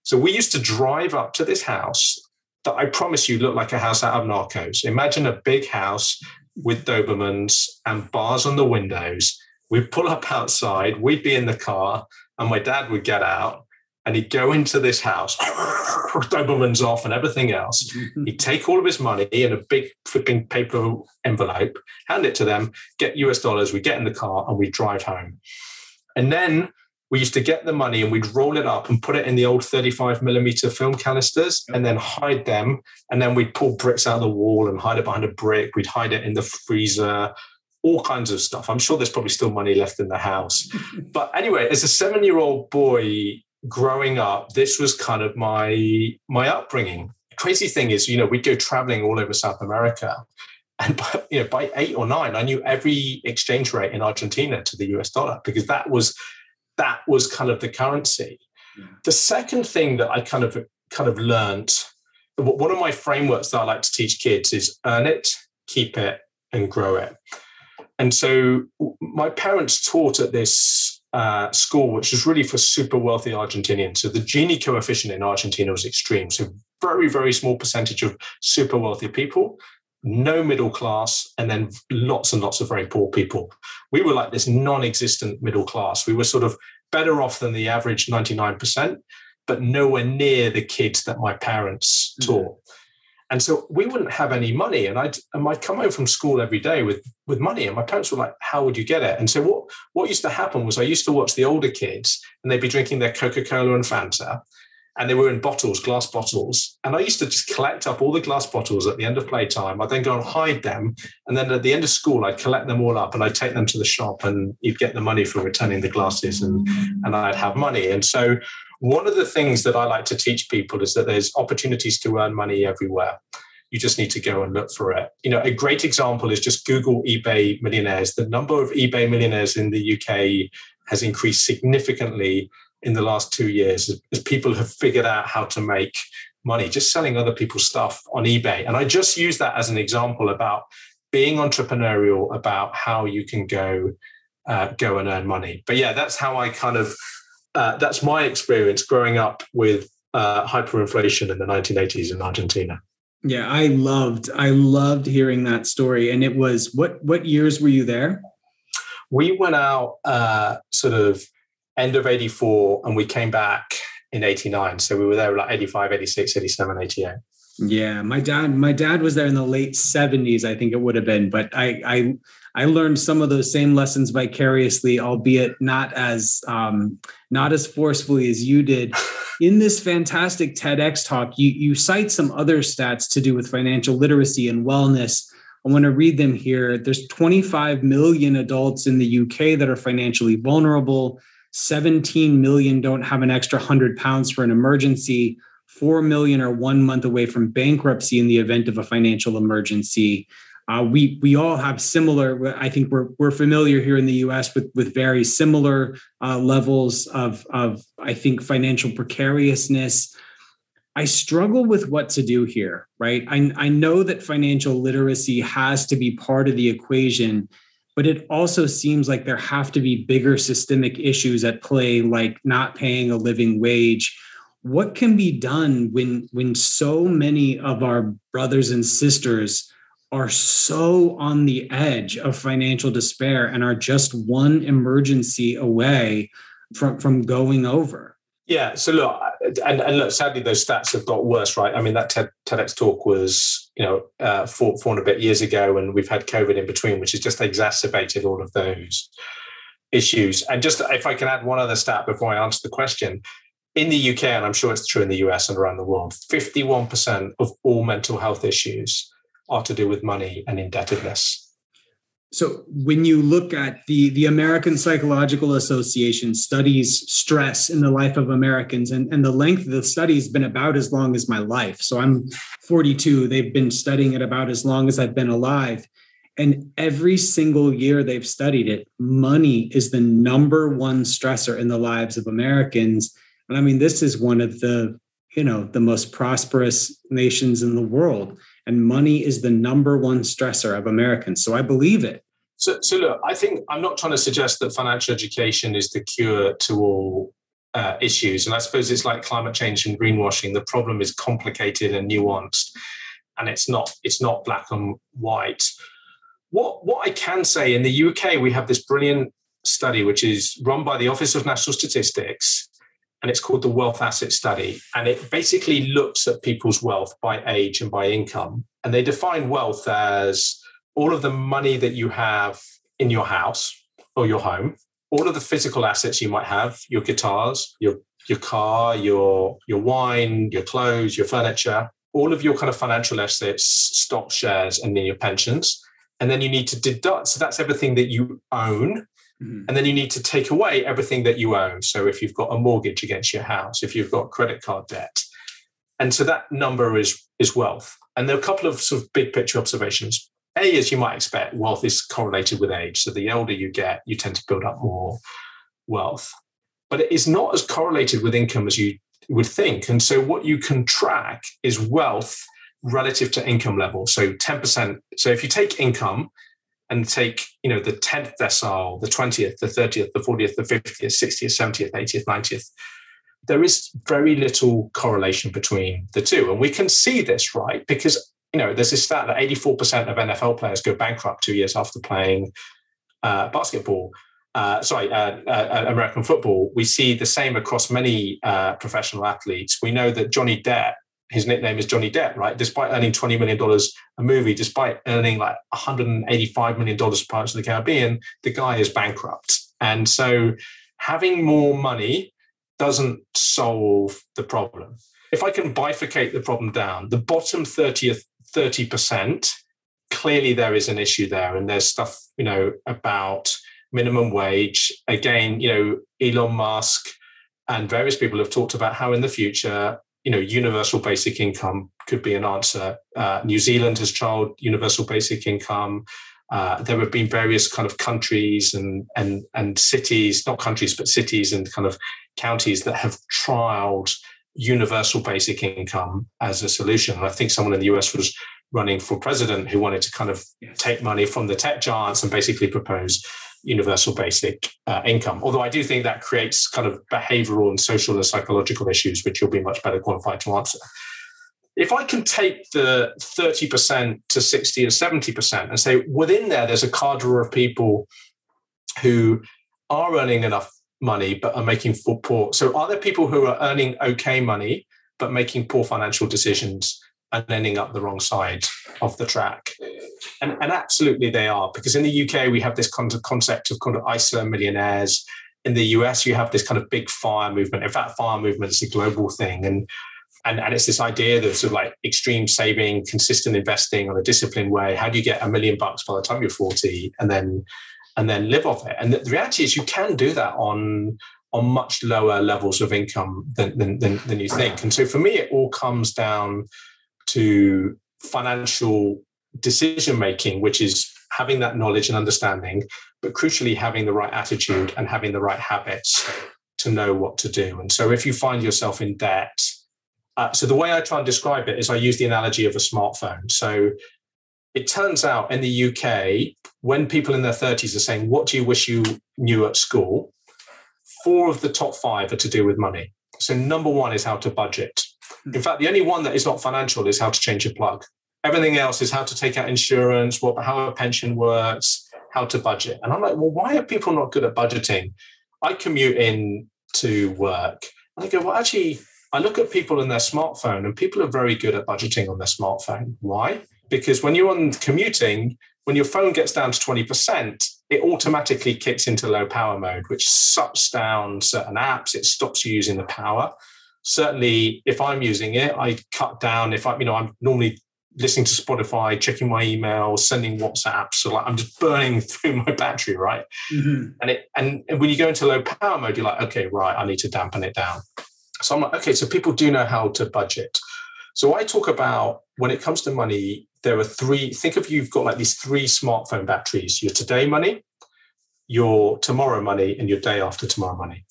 So we used to drive up to this house that I promise you looked like a house out of Narcos. Imagine a big house with Dobermans and bars on the windows. We'd pull up outside, we'd be in the car, and my dad would get out and he'd go into this house, [laughs] Doberman's off and everything else. Mm-hmm. He'd take all of his money in a big flipping paper envelope, hand it to them, get US dollars, we get in the car and we drive home. And then we used to get the money and we'd roll it up and put it in the old 35 millimeter film canisters and then hide them. And then we'd pull bricks out of the wall and hide it behind a brick. We'd hide it in the freezer, all kinds of stuff. I'm sure there's probably still money left in the house. [laughs] but anyway, as a seven year old boy, growing up, this was kind of my my upbringing. Crazy thing is, you know, we'd go traveling all over South America, and by, you know, by eight or nine, I knew every exchange rate in Argentina to the US dollar because that was that was kind of the currency. Yeah. The second thing that I kind of kind of learned, one of my frameworks that I like to teach kids is earn it, keep it, and grow it. And so my parents taught at this uh, school, which is really for super wealthy Argentinians. So the Gini coefficient in Argentina was extreme. So very, very small percentage of super wealthy people, no middle class, and then lots and lots of very poor people. We were like this non-existent middle class. We were sort of better off than the average 99%, but nowhere near the kids that my parents mm-hmm. And so we wouldn't have any money. And I'd, and I'd come home from school every day with, with money. And my parents were like, how would you get it? And so what, what used to happen was I used to watch the older kids and they'd be drinking their Coca-Cola and Fanta. And they were in bottles, glass bottles. And I used to just collect up all the glass bottles at the end of playtime. I'd then go and hide them. And then at the end of school, I'd collect them all up and I'd take them to the shop and you'd get the money for returning the glasses and, and I'd have money. And so one of the things that I like to teach people is that there's opportunities to earn money everywhere. You just need to go and look for it. You know, a great example is just Google eBay millionaires. The number of eBay millionaires in the UK has increased significantly in the last two years as, people have figured out how to make money just selling other people's stuff on eBay. And I just use that as an example about being entrepreneurial, about how you can go uh, go and earn money. But yeah, that's how I kind of uh, that's my experience growing up with uh, hyperinflation in the 1980s in Argentina. Yeah, I loved I loved hearing that story. And it was what what years were you there? We went out uh, sort of end of 84 and we came back in 89. So we were there like 85, 86, 87, 88. Yeah, my dad my dad was there in the late 70s, I think it would have been, but I I I learned some of those same lessons vicariously, albeit not as um, not as forcefully as you did. [laughs] In this fantastic TEDx talk, you you cite some other stats to do with financial literacy and wellness. I want to read them here. There's 25 million adults in the UK that are financially vulnerable. 17 million don't have an extra 100 pounds for an emergency. 4 million are one month away from bankruptcy in the event of a financial emergency. Uh, we we all have similar. I think we're we're familiar here in the U.S. with with very similar uh, levels of of I think financial precariousness. I struggle with what to do here. Right. I I know that financial literacy has to be part of the equation. But it also seems like there have to be bigger systemic issues at play, like not paying a living wage. What can be done when when so many of our brothers and sisters are so on the edge of financial despair and are just one emergency away from, from going over? Yeah. So look, and, and look, sadly, those stats have got worse, right? I mean, that TED, TEDx talk was, you know, uh, four, four and a bit years ago, and we've had COVID in between, which has just exacerbated all of those issues. And just if I can add one other stat before I answer the question, in the UK, and I'm sure it's true in the US and around the world, 51% of all mental health issues are to do with money and indebtedness. So when you look at the the American Psychological Association studies stress in the life of Americans, and, and the length of the study has been about as long as my life. So I'm 42. They've been studying it about as long as I've been alive. And every single year they've studied it, money is the number one stressor in the lives of Americans. And I mean, this is one of the, you know, the most prosperous nations in the world and money is the number one stressor of Americans. So I believe it. So, so look, I think I'm not trying to suggest that financial education is the cure to all uh, issues, and I suppose it's like climate change and greenwashing. The problem is complicated and nuanced, and it's not it's not black and white. What what I can say in the UK, we have this brilliant study which is run by the Office of National Statistics, and it's called the Wealth Asset Study. And it basically looks at people's wealth by age and by income. And they define wealth as all of the money that you have in your house or your home, all of the physical assets you might have, your guitars, your your car, your your wine, your clothes, your furniture, all of your kind of financial assets, stock shares, and then your pensions. And then you need to deduct. So that's everything that you own Mm-hmm. And then you need to take away everything that you own. So if you've got a mortgage against your house, if you've got credit card debt. And so that number is, is wealth. And there are a couple of sort of big picture observations. A, as you might expect, wealth is correlated with age. So the older you get, you tend to build up more wealth. But it is not as correlated with income as you would think. And so what you can track is wealth relative to income level. So 10%. So if you take income and take you know the 10th decile the 20th the 30th the 40th the 50th 60th 70th 80th 90th there is very little correlation between the two and we can see this right? Because you know there's this stat that 84% of nfl players go bankrupt two years after playing uh, basketball uh, sorry, uh, uh, American football, we see the same across many uh, professional athletes. We know that Johnny Depp his nickname is Johnny Depp, right? Despite earning $20 million a movie, despite earning like $185 million Pirates of the Caribbean, the guy is bankrupt. And so having more money doesn't solve the problem. If I can bifurcate the problem down, the bottom 30th, 30%, clearly there is an issue there. And there's stuff, you know, about minimum wage. Again, you know, Elon Musk and various people have talked about how in the future you know, universal basic income could be an answer. Uh, New Zealand has trialed universal basic income. Uh, there have been various kind of countries and and and cities, not countries, but cities and kind of counties that have trialed universal basic income as a solution. And I think someone in the US was running for president who wanted to kind of take money from the tech giants and basically propose universal basic uh, income. Although I do think that creates kind of behavioral and social and psychological issues, which you'll be much better qualified to answer. If I can take the 30% to 60 or 70% and say within there, there's a cadre of people who are earning enough money but are making poor. So are there people who are earning okay money but making poor financial decisions and ending up the wrong side of the track? And, and absolutely they are, because in the UK, we have this kind of concept of kind of ISA millionaires. In the US, you have this kind of big fire movement. In fact, fire movement is a global thing. And and, and it's this idea of sort of like extreme saving, consistent investing on a disciplined way. How do you get a million bucks by the time you're 40 and then and then live off it? And the, reality is you can do that on on much lower levels of income than, than, than, than you think. And so for me, it all comes down to financial decision making, which is having that knowledge and understanding, but crucially having the right attitude and having the right habits to know what to do. And so if you find yourself in debt, uh, so the way I try and describe it is I use the analogy of a smartphone. So it turns out in the UK, when people in their 30s are saying, What do you wish you knew at school? Four of the top five are to do with money. So, number one is how to budget. In fact, the only one that is not financial is how to change your plug. Everything else is how to take out insurance, what, how a pension works, how to budget. And I'm like, well, why are people not good at budgeting? I commute in to work and I go, well, actually, I look at people in their smartphone and people are very good at budgeting on their smartphone. Why? Because when you're on commuting, when your phone gets down to 20%, it automatically kicks into low power mode, which shuts down certain apps. It stops you using the power. Certainly, if I'm using it, I cut down. If I, you know, I'm normally listening to Spotify, checking my emails, sending WhatsApp. So like I'm just burning [laughs] through my battery, right? Mm-hmm. And it and, and when you go into low power mode, you're like, okay, right, I need to dampen it down. So I'm like, okay, so people do know how to budget. So I talk about when it comes to money, there are three. Think of you've got like these three smartphone batteries: your today money, your tomorrow money, and your day after tomorrow money.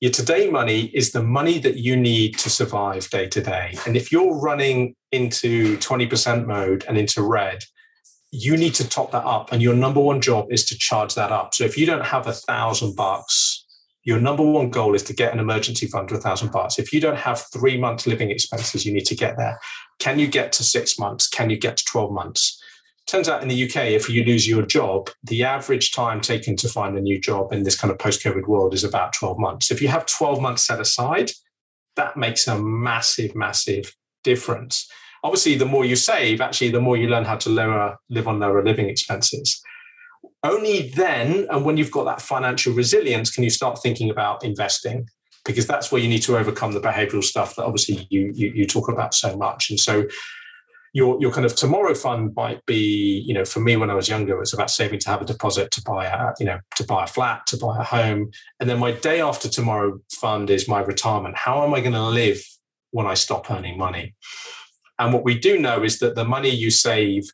Your today money is the money that you need to survive day to day. And if you're running into 20% mode and into red, you need to top that up. And your number one job is to charge that up. So if you don't have a thousand bucks, your number one goal is to get an emergency fund to a thousand bucks. If you don't have three months living expenses, you need to get there. Can you get to six months? Can you get to 12 months? Turns out in the UK, if you lose your job, the average time taken to find a new job in this kind of post COVID world is about 12 months. If you have 12 months set aside, that makes a massive, massive difference. Obviously, the more you save, actually, the more you learn how to lower, live on lower living expenses. Only then, and when you've got that financial resilience, can you start thinking about investing because that's where you need to overcome the behavioral stuff that obviously you, you, you talk about so much. And so your your kind of tomorrow fund might be you know for me when i was younger it was about saving to have a deposit to buy a you know to buy a flat to buy a home. And then my day after tomorrow fund is my retirement. How am i going to live when i stop earning money? And what we do know is that the money you save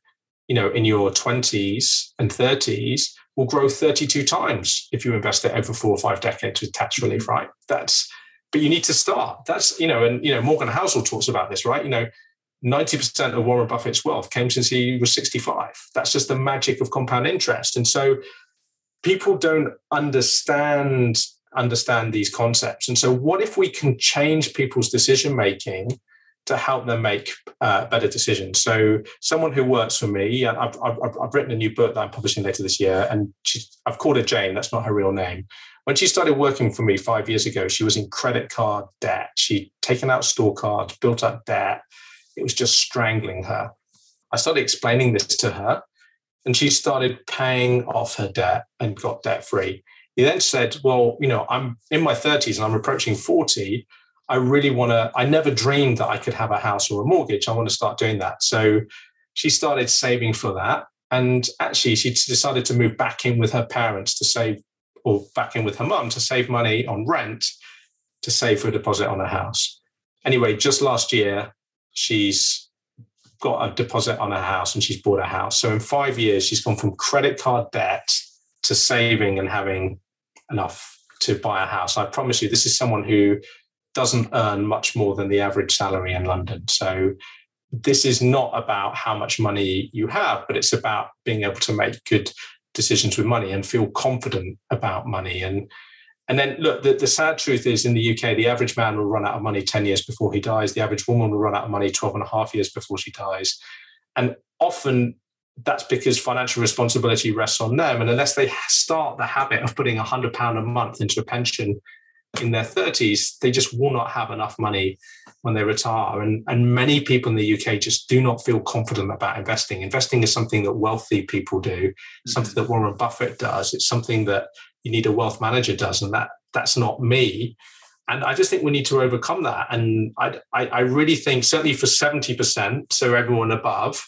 you know in your 20s and 30s will grow 32 times if you invest it over four or five decades with tax relief mm-hmm. right? That's but you need to start. That's you know and you know morgan housel talks about this right? You know 90% of Warren Buffett's wealth came since he was 65. That's just the magic of compound interest. And so people don't understand understand these concepts. And so what if we can change people's decision making to help them make uh, better decisions? So someone who works for me, I've, I've, I've, written a new book that I'm publishing later this year, and I've called her Jane. That's not her real name. When she started working for me five years ago, she was in credit card debt. She'd taken out store cards, built up debt it was just strangling her. I started explaining this to her, and she started paying off her debt and got debt free. He then said, Well, you know, I'm in my 30s and I'm approaching 40. I really want to, I never dreamed that I could have a house or a mortgage. I want to start doing that. So she started saving for that. And actually, she decided to move back in with her parents to save, or back in with her mum to save money on rent to save for a deposit on a house. Anyway, just last year, she's got a deposit on her house and she's bought a house. So in five years, she's gone from credit card debt to saving and having enough to buy a house. I promise you, this is someone who doesn't earn much more than the average salary in London. So this is not about how much money you have, but it's about being able to make good decisions with money and feel confident about money. And and then look, the, the sad truth is in the UK, the average man will run out of money 10 years before he dies. The average woman will run out of money 12 and a half years before she dies. And often that's because financial responsibility rests on them. And unless they start the habit of putting £100 a month into a pension in their 30s, they just will not have enough money when they retire. And, and many people in the UK just do not feel confident about investing. Investing is something that wealthy people do, something mm. that Warren Buffett does. It's something that you need a wealth manager does, and that that's not me. And I just think we need to overcome that. And I, I, I really think certainly for 70%, so everyone above,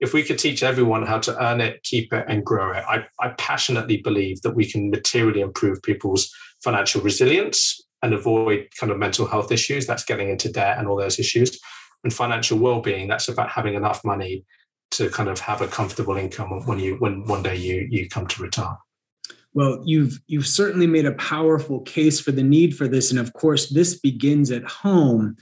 if we could teach everyone how to earn it, keep it, and grow it, I, I passionately believe that we can materially improve people's financial resilience and avoid kind of mental health issues. That's getting into debt and all those issues. And financial well-being, that's about having enough money to kind of have a comfortable income when you when one day you you come to retire. Well, you've you've certainly made a powerful case for the need for this, and of course, this begins at home.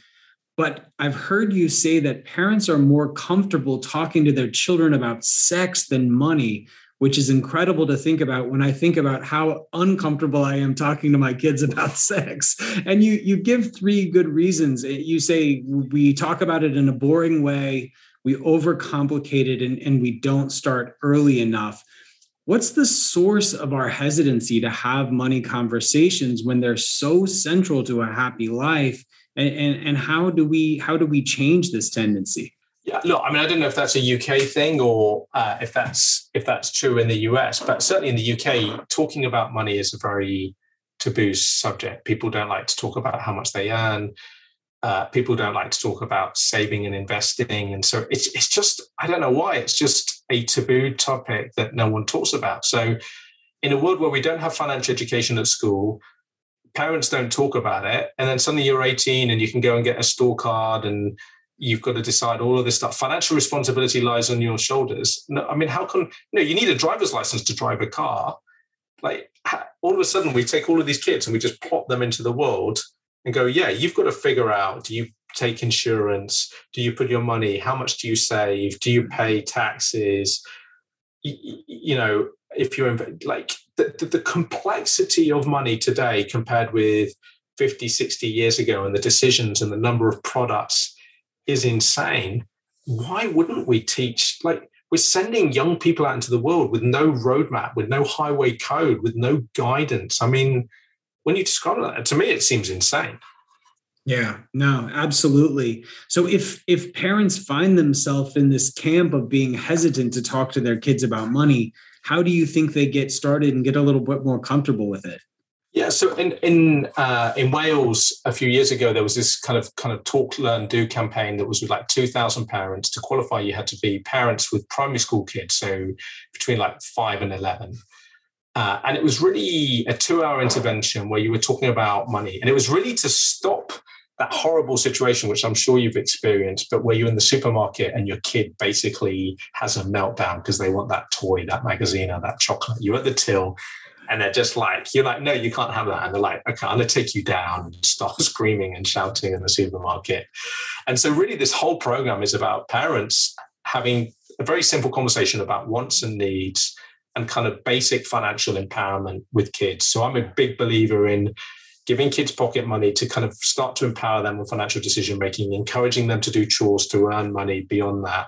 But I've heard you say that parents are more comfortable talking to their children about sex than money. which is incredible to think about when I think about how uncomfortable I am talking to my kids about [laughs] sex. And you you give three good reasons. Eh, you say we talk about it in a boring way, we overcomplicate it, and, and we don't start early enough. What's the source of our hesitancy to have money conversations when they're so central to a happy life? And, and, and how do we how do we change this tendency? Yeah, look, I mean, I don't know if that's a UK thing or uh, if that's if that's true in the US, but certainly in the UK, talking about money is a very taboo subject. People don't like to talk about how much they earn. Uh, people don't like to talk about saving and investing, and so it's it's just I don't know why it's just a taboo topic that no one talks about. So, in a world where we don't have financial education at school, parents don't talk about it, and then suddenly you're 18 and you can go and get a store card and you've got to decide all of this stuff. Financial responsibility lies on your shoulders. No, I mean, how can you know you need a driver's license to drive a car? Like all of a sudden, we take all of these kids and we just plop them into the world and go, yeah, you've got to figure out: do you take insurance? Do you put your money? How much do you save? Do you pay taxes? You, you know, if you're like the, the, the complexity of money today compared with 50, 60 years ago, and the decisions and the number of products is insane. Why wouldn't we teach? Like, we're sending young people out into the world with no roadmap, with no highway code, with no guidance. I mean, when you describe that, to me, it seems insane. Yeah, no, absolutely. So if if parents find themselves in this camp of being hesitant to talk to their kids about money, how do you think they get started and get a little bit more comfortable with it? Yeah, so in in uh, in Wales a few years ago, there was this kind of kind of talk, learn, do campaign that was with like two thousand parents. To qualify, you had to be parents with primary school kids, so between like five and eleven. Uh, and it was really a two-hour intervention where you were talking about money, and it was really to stop that horrible situation, which I'm sure you've experienced, but where you're in the supermarket and your kid basically has a meltdown because they want that toy, that magazine, or that chocolate. You're at the till and they're just like, you're like, no, you can't have that. And they're like, okay, I'm going to take you down and start [laughs] screaming and shouting in the supermarket. And so, really, this whole program is about parents having a very simple conversation about wants and needs and kind of basic financial empowerment with kids. So, I'm a big believer in giving kids pocket money to kind of start to empower them with financial decision making, encouraging them to do chores to earn money beyond that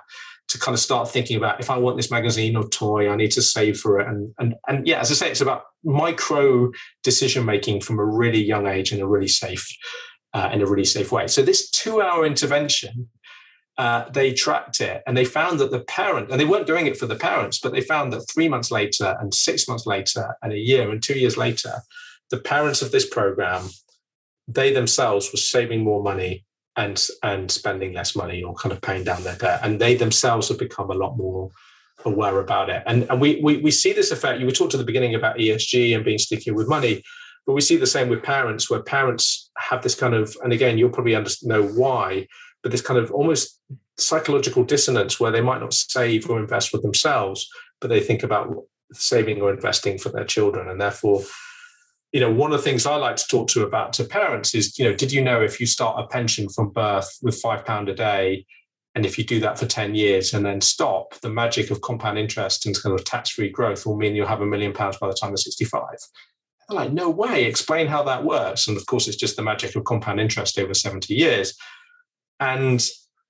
to kind of start thinking about if I want this magazine or toy, I need to save for it. And and and yeah, as I say, it's about micro decision making from a really young age in a really safe uh, in a really safe way. So this two hour intervention. Uh, they tracked it and they found that the parent, and they weren't doing it for the parents, but they found that three months later, and six months later, and a year, and two years later, the parents of this program, they themselves were saving more money and and spending less money or kind of paying down their debt. And they themselves have become a lot more aware about it. And, and we, we, we see this effect. You were talked at the beginning about ESG and being sticky with money, but we see the same with parents, where parents have this kind of, and again, you'll probably know why, but this kind of almost psychological dissonance where they might not save or invest for themselves, but they think about saving or investing for their children. And therefore, you know, one of the things I like to talk to about to parents is, you know, did you know if you start a pension from birth with five pound a day, and if you do that for 10 years and then stop, the magic of compound interest and kind of tax-free growth will mean you'll have a million pounds by the time you're 65. They're like, no way, explain how that works. And of course, it's just the magic of compound interest over 70 years. And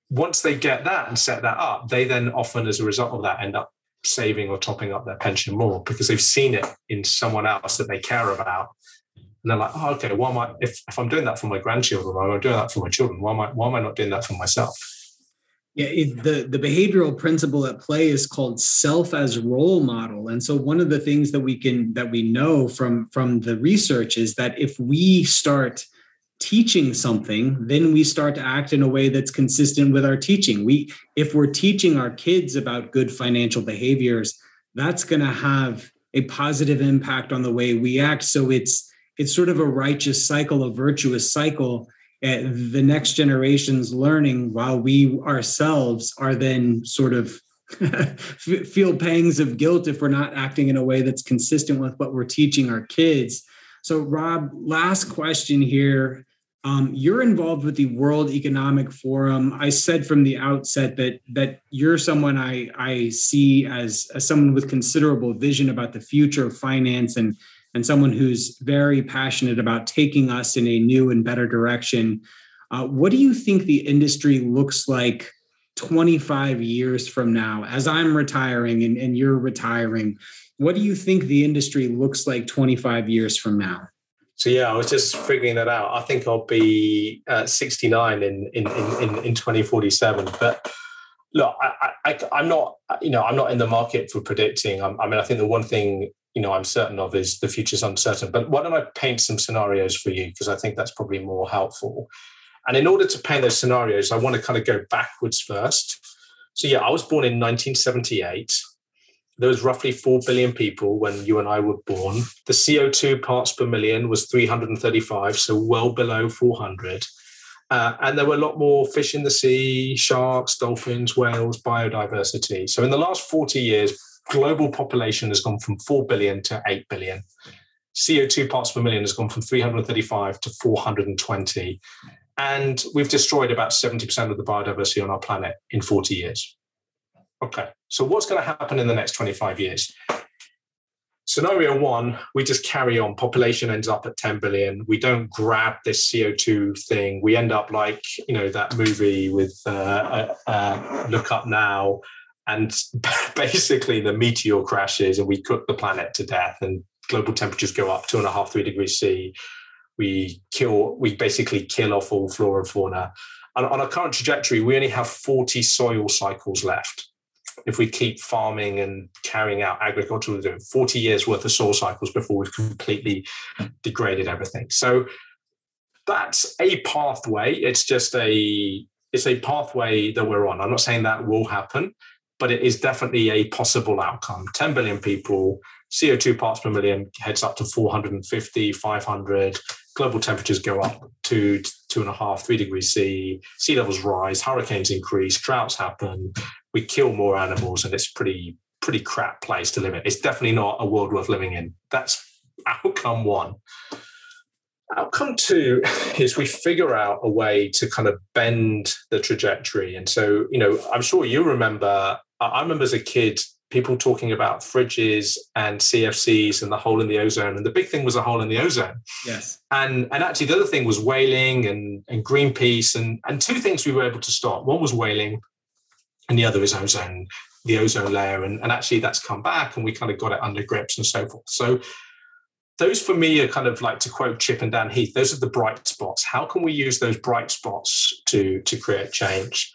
once they get that and set that up, they then often, as a result of that, end up saving or topping up their pension more because they've seen it in someone else that they care about. And they're like, oh, okay, why am I, if, if I'm doing that for my grandchildren, or I'm doing that for my children? Why am I, why am I not doing that for myself? Yeah, it, the, the behavioral principle at play is called self as role model. And so one of the things that we can, that we know from, from the research is that if we start teaching something then we start to act in a way that's consistent with our teaching. We if we're teaching our kids about good financial behaviors that's going to have a positive impact on the way we act. So it's it's sort of a righteous cycle a virtuous cycle uh, the next generation's learning while we ourselves are then sort of [laughs] feel pangs of guilt if we're not acting in a way that's consistent with what we're teaching our kids. So rob last question here Um, you're involved with the World Economic Forum. I said from the outset that that you're someone I I see as, as someone with considerable vision about the future of finance and and someone who's very passionate about taking us in a new and better direction. Uh, what do you think the industry looks like 25 years from now, as I'm retiring and, and you're retiring? What do you think the industry looks like 25 years from now? So yeah, I was just figuring that out. I think I'll be uh, 69 in, in in in 2047. But look, I, I, am not, you know, I'm not in the market for predicting. I'm, I mean, I think the one thing you know I'm certain of is the future's uncertain. But why don't I paint some scenarios for you because I think that's probably more helpful. And in order to paint those scenarios, I want to kind of go backwards first. So yeah, I was born in 1978 there was roughly 4 billion people when you and I were born. The CO2 parts per million was 335, so well below 400. Uh, and there were a lot more fish in the sea, sharks, dolphins, whales, biodiversity. So in the last 40 years, global population has gone from 4 billion to 8 billion. CO2 parts per million has gone from 335 to 420. And we've destroyed about 70% of the biodiversity on our planet in 40 years. Okay, so what's going to happen in the next 25 years? Scenario one, we just carry on. Population ends up at 10 billion. We don't grab this CO2 thing. We end up like, you know, that movie with uh, uh, uh, Look Up Now. And [laughs] basically, the meteor crashes and we cook the planet to death, and global temperatures go up two and a half, three degrees C. We kill, we basically kill off all flora and fauna. And on our current trajectory, we only have 40 soil cycles left if we keep farming and carrying out agriculture, we're doing 40 years worth of soil cycles before we've completely degraded everything. So that's a pathway. It's just a it's a pathway that we're on. I'm not saying that will happen, but it is definitely a possible outcome. 10 billion people, CO2 parts per million heads up to 450, 500. Global temperatures go up to two and a half, three degrees C. Sea levels rise, hurricanes increase, droughts happen, we kill more animals and it's pretty pretty crap place to live in. It's definitely not a world worth living in. That's [laughs] outcome one. Outcome two [laughs] is we figure out a way to kind of bend the trajectory. And so, you know, I'm sure you remember, I remember as a kid, people talking about fridges and CFCs and the hole in the ozone. And the big thing was a hole in the ozone. Yes. And and actually the other thing was whaling and, and Greenpeace and, and two things we were able to stop. One was whaling and the other is ozone, the ozone layer. And, and actually that's come back and we kind of got it under grips and so forth. So those for me are kind of like to quote Chip and Dan Heath, those are the bright spots. How can we use those bright spots to, to create change?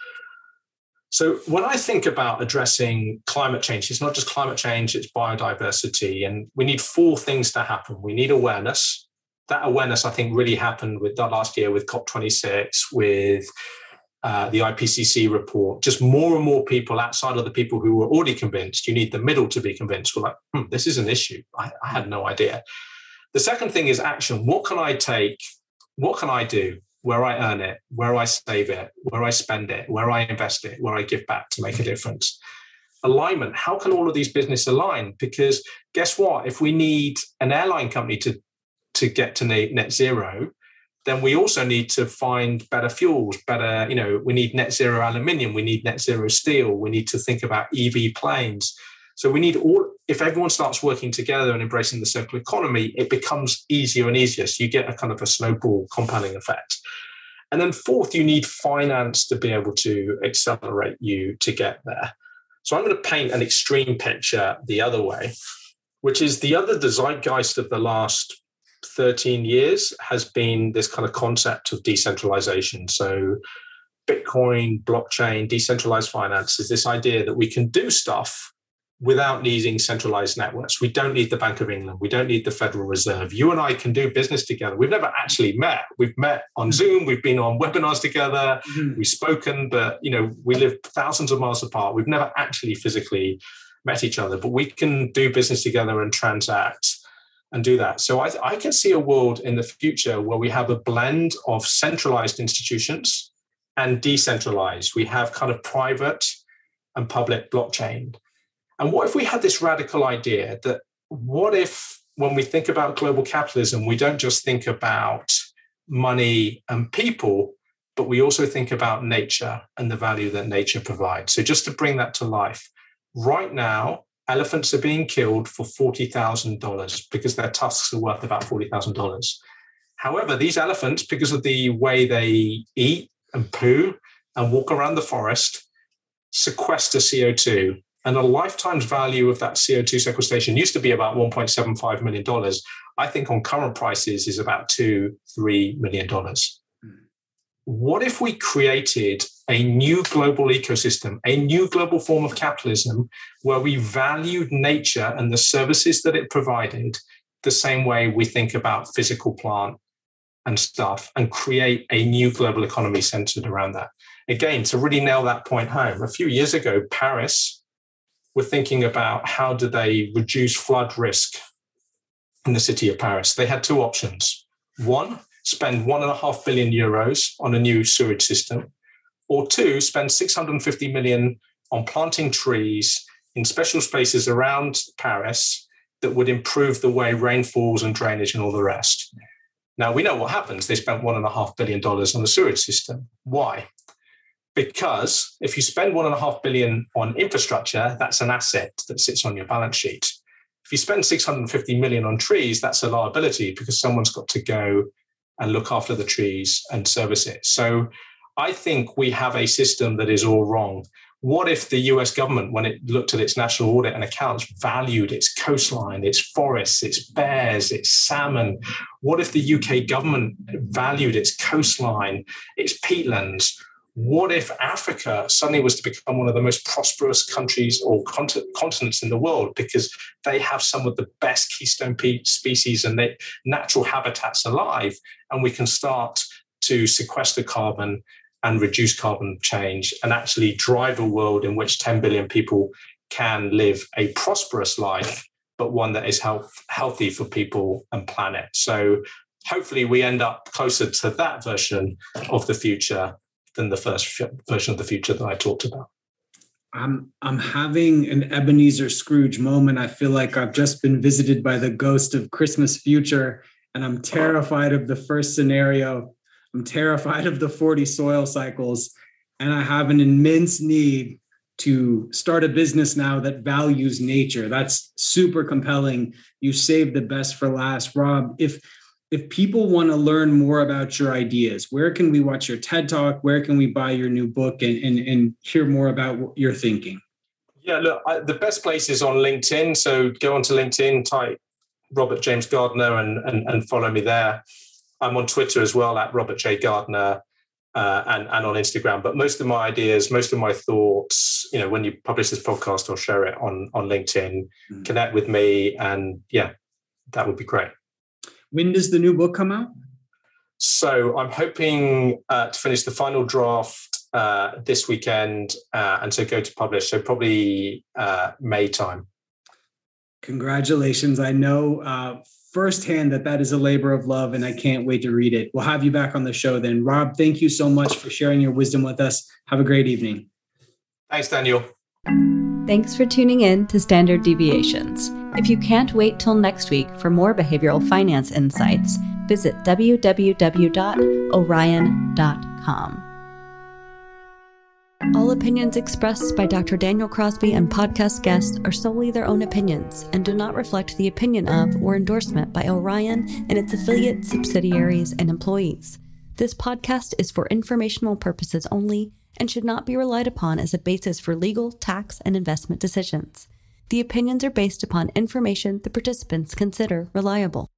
So when I think about addressing climate change, it's not just climate change, it's biodiversity. And we need four things to happen. We need awareness. That awareness, I think, really happened with that last year with COP26, with uh, the IPCC report, just more and more people outside of the people who were already convinced, you need the middle to be convinced. We're like, hmm, this is an issue. I, I had no idea. The second thing is action. What can I take? What can I do where I earn it, where I save it, where I spend it, where I invest it, where I give back to make a difference? Alignment. How can all of these business align? Because guess what? If we need an airline company to to get to net zero, then we also need to find better fuels, better, you know, we need net zero aluminium, we need net zero steel, we need to think about EV planes. So we need all, if everyone starts working together and embracing the circular economy, it becomes easier and easier. So you get a kind of a snowball compounding effect. And then fourth, you need finance to be able to accelerate you to get there. So I'm going to paint an extreme picture the other way, which is the other the zeitgeist of the last 13 years has been this kind of concept of decentralization. So, Bitcoin, blockchain, decentralized finance is this idea that we can do stuff without needing centralized networks. We don't need the Bank of England. We don't need the Federal Reserve. You and I can do business together. We've never actually met. We've met on Zoom. We've been on webinars together. Mm-hmm. We've spoken, but you know, we live thousands of miles apart. We've never actually physically met each other, but we can do business together and transact and do that. So I, I can see a world in the future where we have a blend of centralized institutions and decentralized. We have kind of private and public blockchain. And what if we had this radical idea that what if, when we think about global capitalism, we don't just think about money, and people, but we also think about nature and the value that nature provides. So, just to bring that to life, right now, elephants are being killed for $40,000 because their tusks are worth about $40,000. However, these elephants, because of the way they eat and poo and walk around the forest, sequester CO2. And a lifetime's value of that CO2 sequestration used to be about $1.75 million. I think on current prices is about two, three million dollars. Hmm. What if we created a new global ecosystem, a new global form of capitalism where we valued nature and the services that it provided the same way we think about physical plant and stuff and create a new global economy centered around that? Again, to really nail that point home, a few years ago, Paris were thinking about how do they reduce flood risk in the city of Paris. They had two options. One, spend one and a half billion euros on a new sewage system, or two, spend 650 million on planting trees in special spaces around Paris that would improve the way rain falls and drainage and all the rest. Now we know what happens. They spent one and a half billion dollars on the sewage system. Why? Because if you spend one and a half billion on infrastructure, that's an asset that sits on your balance sheet. If you spend 650 million on trees, that's a liability because someone's got to go and look after the trees and service it. So I think we have a system that is all wrong. What if the US government, when it looked at its national audit and accounts, valued its coastline, its forests, its bears, its salmon? What if the UK government valued its coastline, its peatlands? What if Africa suddenly was to become one of the most prosperous countries or continents in the world because they have some of the best keystone species and they, natural habitats alive, and we can start to sequester carbon and reduce carbon change and actually drive a world in which 10 billion people can live a prosperous life, but one that is health, healthy for people and planet. So hopefully we end up closer to that version of the future than the first version of the future that I talked about. I'm I'm having an Ebenezer Scrooge moment. I feel like I've just been visited by the ghost of Christmas future, and I'm terrified of the first scenario. I'm terrified of the 40 soil cycles, and I have an immense need to start a business now that values nature. That's super compelling. You save the best for last, Rob. If if people want to learn more about your ideas, where can we watch your TED Talk? Where can we buy your new book and, and, and hear more about what you're thinking? Yeah, look, I, the best place is on LinkedIn. So go onto LinkedIn, type Robert James Gardner, and, and, and follow me there. I'm on Twitter as well at Robert J. Gardner. Uh, and, and on Instagram. But most of my ideas, most of my thoughts, you know, when you publish this podcast, I'll share it on on LinkedIn. Mm-hmm. Connect with me, and yeah, that would be great. When does the new book come out? So I'm hoping uh, to finish the final draft uh, this weekend uh, and to go to publish. So probably uh, May time. Congratulations! I know uh, firsthand that that is a labor of love, and I can't wait to read it. We'll have you back on the show then, Rob. Thank you so much for sharing your wisdom with us. Have a great evening. Thanks, Daniel. Thanks for tuning in to Standard Deviations. If you can't wait till next week for more behavioral finance insights, visit www.orion.com. All opinions expressed by Dr. Daniel Crosby and podcast guests are solely their own opinions and do not reflect the opinion of or endorsement by Orion and its affiliates, subsidiaries, and employees. This podcast is for informational purposes only and should not be relied upon as a basis for legal, tax, and investment decisions. The opinions are based upon information the participants consider reliable.